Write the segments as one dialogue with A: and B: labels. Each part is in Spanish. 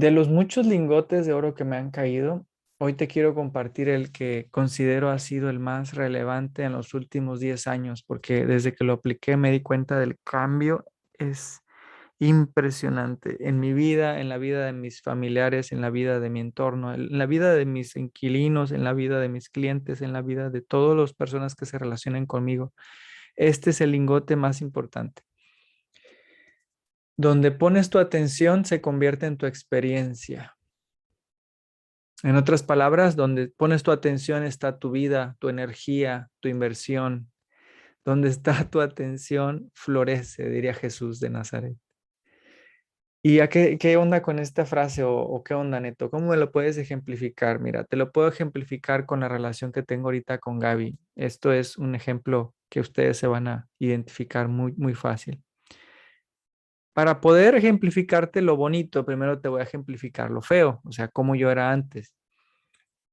A: De los muchos lingotes de oro que me han caído, hoy te quiero compartir el que considero ha sido el más relevante en los últimos 10 años, porque desde que lo apliqué me di cuenta del cambio. Es impresionante en mi vida, en la vida de mis familiares, en la vida de mi entorno, en la vida de mis inquilinos, en la vida de mis clientes, en la vida de todas las personas que se relacionen conmigo. Este es el lingote más importante. Donde pones tu atención se convierte en tu experiencia. En otras palabras, donde pones tu atención está tu vida, tu energía, tu inversión. Donde está tu atención florece, diría Jesús de Nazaret. ¿Y a qué, onda con esta frase o, o, qué onda, Neto? ¿Cómo me lo puedes ejemplificar? Mira, te lo puedo ejemplificar con la relación que tengo ahorita con Gaby. Esto es un ejemplo que ustedes se van a identificar muy, muy fácil. Para poder ejemplificarte lo bonito, primero te voy a ejemplificar lo feo, o sea, cómo yo era antes.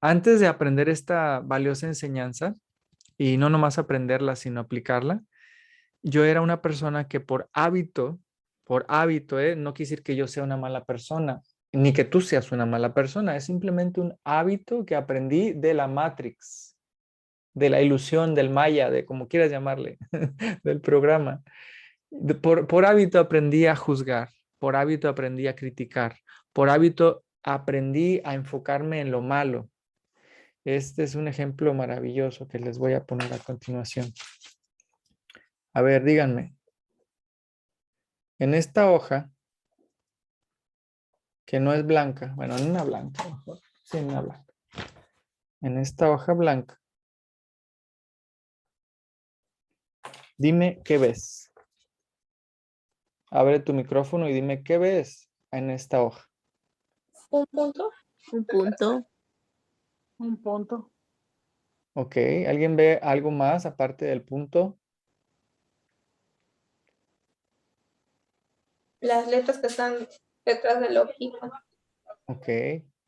A: Antes de aprender esta valiosa enseñanza, y no nomás aprenderla, sino aplicarla, yo era una persona que por hábito, por hábito, ¿eh? no quiere decir que yo sea una mala persona, ni que tú seas una mala persona, es simplemente un hábito que aprendí de la Matrix, de la ilusión, del Maya, de como quieras llamarle, del programa. Por, hábito aprendí a juzgar, por hábito aprendí a criticar, por hábito aprendí a enfocarme en lo malo. Este es un ejemplo maravilloso que les voy a poner a continuación. A ver, díganme. En esta hoja, que no es blanca, bueno, en una blanca, mejor, sí, en una blanca. En esta hoja blanca, dime qué ves. Abre tu micrófono y dime qué ves en esta hoja.
B: Un punto.
C: Un punto.
B: Un punto.
A: Ok, ¿alguien ve algo más aparte del punto?
B: Las letras que están detrás del ojito.
A: Ok,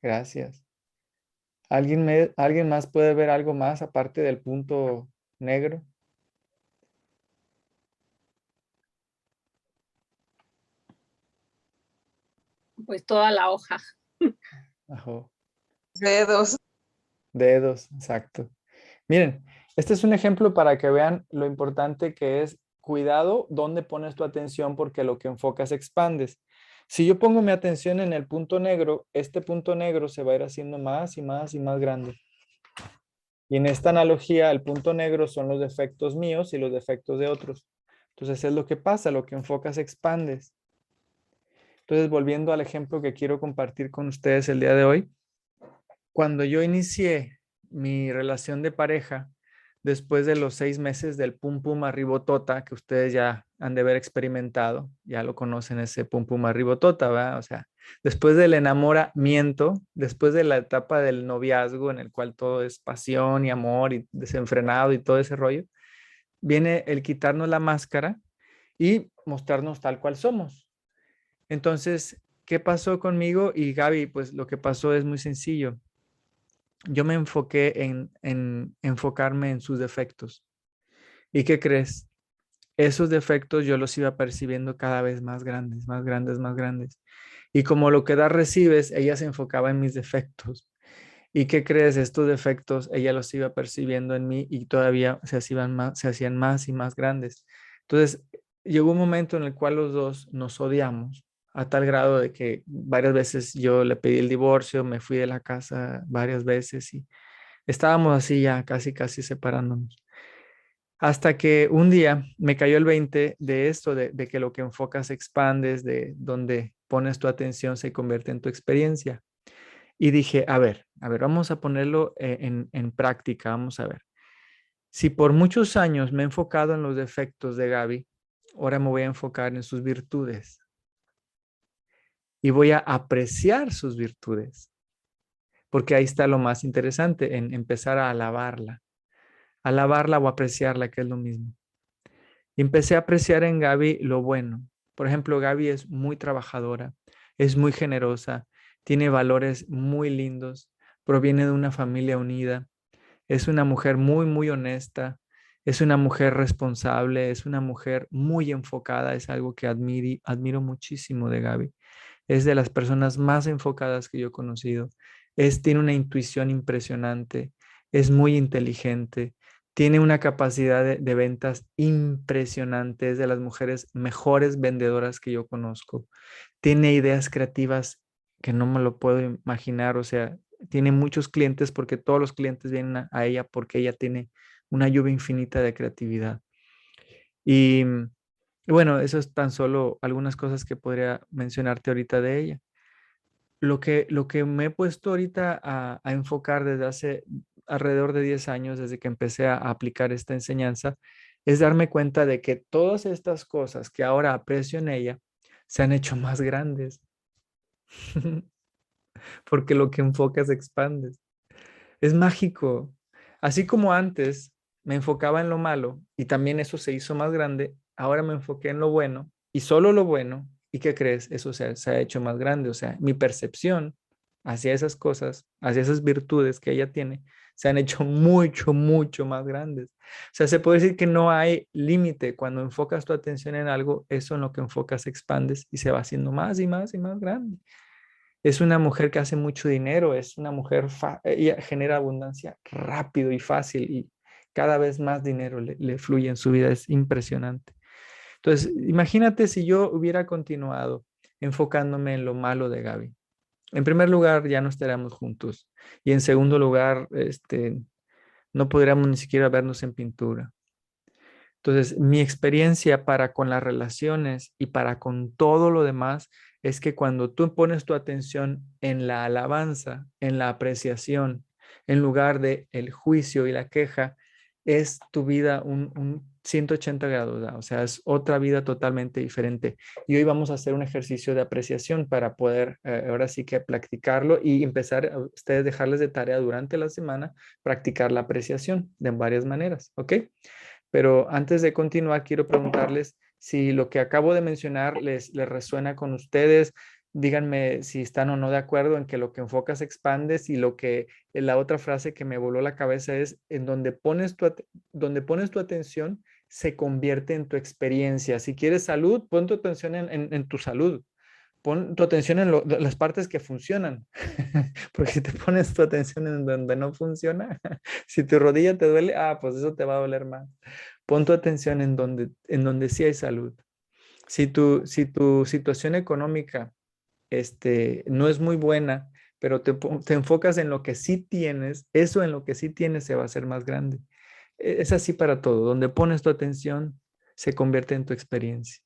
A: gracias. ¿Alguien, me, ¿Alguien más puede ver algo más aparte del punto negro?
C: Pues toda la hoja.
B: Dedos.
A: Dedos, exacto. Miren, este es un ejemplo para que vean lo importante que es cuidado dónde pones tu atención porque lo que enfocas expandes. Si yo pongo mi atención en el punto negro, este punto negro se va a ir haciendo más y más y más grande. Y en esta analogía, el punto negro son los defectos míos y los defectos de otros. Entonces es lo que pasa, lo que enfocas expandes. Entonces, volviendo al ejemplo que quiero compartir con ustedes el día de hoy, cuando yo inicié mi relación de pareja, después de los seis meses del pum pum arribotota, que ustedes ya han de haber experimentado, ya lo conocen ese pum pum arribotota, ¿verdad? O sea, después del enamoramiento, después de la etapa del noviazgo en el cual todo es pasión y amor y desenfrenado y todo ese rollo, viene el quitarnos la máscara y mostrarnos tal cual somos. Entonces, ¿qué pasó conmigo? Y Gaby, pues lo que pasó es muy sencillo. Yo me enfoqué en, enfocarme en sus defectos. ¿Y qué crees? Esos defectos yo los iba percibiendo cada vez más grandes, más grandes, más grandes. Y como lo que da recibes, ella se enfocaba en mis defectos. ¿Y qué crees? Estos defectos ella los iba percibiendo en mí y todavía se hacían más, se hacían más y más grandes. Entonces, llegó un momento en el cual los dos nos odiamos a tal grado de que varias veces yo le pedí el divorcio, me fui de la casa varias veces y estábamos así ya casi, casi separándonos. Hasta que un día me cayó el 20 de esto, de, que lo que enfocas expandes, de donde pones tu atención se convierte en tu experiencia. Y dije, a ver, a ver, vamos a ponerlo eh, en, en práctica, vamos a ver. Si por muchos años me he enfocado en los defectos de Gaby, ahora me voy a enfocar en sus virtudes y voy a apreciar sus virtudes. Porque ahí está lo más interesante, en empezar a alabarla. Alabarla o apreciarla, que es lo mismo. empecé a apreciar en Gaby lo bueno. Por ejemplo, Gaby es muy trabajadora, es muy generosa, tiene valores muy lindos, proviene de una familia unida, es una mujer muy, muy honesta, es una mujer responsable, es una mujer muy enfocada, es algo que admiro muchísimo de Gaby. Es de las personas más enfocadas que yo he conocido. Es, tiene una intuición impresionante, es muy inteligente, tiene una capacidad de, ventas impresionante, es de las mujeres mejores vendedoras que yo conozco. Tiene ideas creativas que no me lo puedo imaginar, o sea, tiene muchos clientes porque todos los clientes vienen a, ella porque ella tiene una lluvia infinita de creatividad. Y bueno, eso es tan solo algunas cosas que podría mencionarte ahorita de ella. Lo que, lo que me he puesto ahorita a, a enfocar desde hace alrededor de 10 años, desde que empecé a aplicar esta enseñanza, es darme cuenta de que todas estas cosas que ahora aprecio en ella se han hecho más grandes. porque lo que enfocas expandes. Es mágico. Así como antes me enfocaba en lo malo y también eso se hizo más grande, ahora me enfoqué en lo bueno y solo lo bueno. ¿Y qué crees? Eso se, se ha hecho más grande. O sea, mi percepción hacia esas cosas, hacia esas virtudes que ella tiene, se han hecho mucho, mucho más grandes. O sea, se puede decir que no hay límite. Cuando enfocas tu atención en algo, eso en lo que enfocas expandes y se va haciendo más y más y más grande es una mujer que hace mucho dinero, es una mujer, ella genera abundancia rápido y fácil y cada vez más dinero le, fluye en su vida, es impresionante. Entonces, imagínate si yo hubiera continuado enfocándome en lo malo de Gaby. En primer lugar, ya no estaríamos juntos. Y en segundo lugar, este, no podríamos ni siquiera vernos en pintura. Entonces, mi experiencia para con las relaciones y para con todo lo demás es que cuando tú pones tu atención en la alabanza, en la apreciación, en lugar de el juicio y la queja, es tu vida un, 180 grados, o sea, es otra vida totalmente diferente. Y hoy vamos a hacer un ejercicio de apreciación para poder eh, ahora sí que practicarlo y empezar a ustedes dejarles de tarea durante la semana practicar la apreciación de varias maneras, ¿ok? Pero antes de continuar, quiero preguntarles si lo que acabo de mencionar les resuena con ustedes, díganme si están o no de acuerdo en que lo que enfocas expandes y lo que eh, la otra frase que me voló la cabeza es en donde pones tu, donde pones tu atención se convierte en tu experiencia. Si quieres salud, pon tu atención en, tu salud. Pon tu atención en, las partes que funcionan, porque si te pones tu atención en donde no funciona, si tu rodilla te duele, ah, pues eso te va a doler más. Pon tu atención en donde, en donde sí hay salud. Si tu, si tu situación económica este, no es muy buena, pero te, enfocas en lo que sí tienes, eso en lo que sí tienes se va a hacer más grande. E, es así para todo. Donde pones tu atención, se convierte en tu experiencia.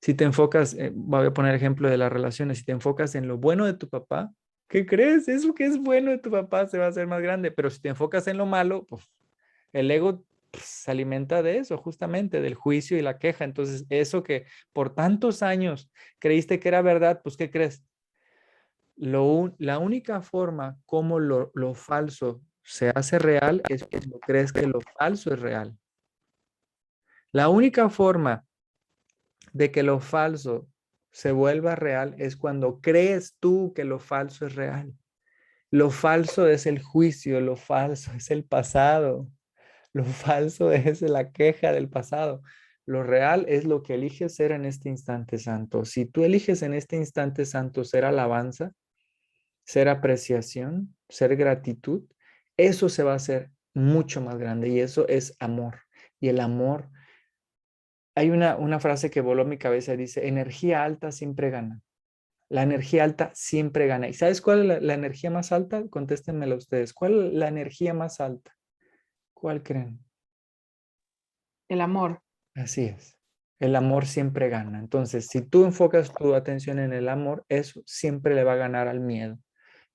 A: Si te enfocas, eh, voy a poner ejemplo de las relaciones, si te enfocas en lo bueno de tu papá, ¿qué crees? Eso que es bueno de tu papá se va a hacer más grande, pero si te enfocas en lo malo, pues el ego se alimenta de eso, justamente, del juicio y la queja. Entonces, eso que por tantos años creíste que era verdad, pues, ¿qué crees? Lo, la única forma como lo, lo falso se hace real es cuando crees que lo falso es real. La única forma de que lo falso se vuelva real es cuando crees tú que lo falso es real. Lo falso es el juicio, lo falso es el pasado, lo falso es la queja del pasado. Lo real es lo que eliges ser en este instante santo. Si tú eliges en este instante santo ser alabanza, ser apreciación, ser gratitud, eso se va a hacer mucho más grande y eso es amor. Y el amor, hay una, una frase que voló a mi cabeza, dice, energía alta siempre gana. La energía alta siempre gana. ¿Y sabes cuál es la, la energía más alta? Contéstenmela ustedes. ¿Cuál es la energía más alta? ¿Cuál creen?
B: El amor.
A: Así es. El amor siempre gana. Entonces, si tú enfocas tu atención en el amor, eso siempre le va a ganar al miedo.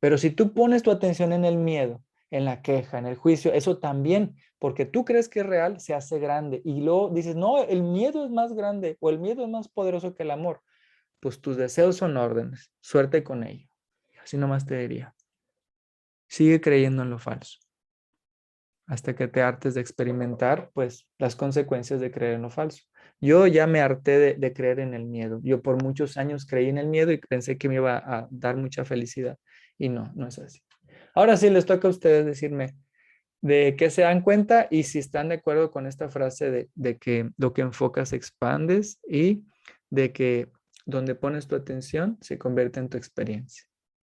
A: Pero si tú pones tu atención en el miedo, en la queja, en el juicio, eso también, porque tú crees que es real, se hace grande. Y luego dices, no, el miedo es más grande o el miedo es más poderoso que el amor. Pues tus deseos son órdenes. Suerte con ello. Así nomás te diría. Sigue creyendo en lo falso hasta que te hartes de experimentar, pues, las consecuencias de creer en lo falso. Yo ya me harté de, creer en el miedo. Yo por muchos años creí en el miedo y pensé que me iba a dar mucha felicidad. Y no, no es así. Ahora sí les toca a ustedes decirme de qué se dan cuenta y si están de acuerdo con esta frase de, de que lo que enfocas expandes y de que donde pones tu atención se convierte en tu experiencia.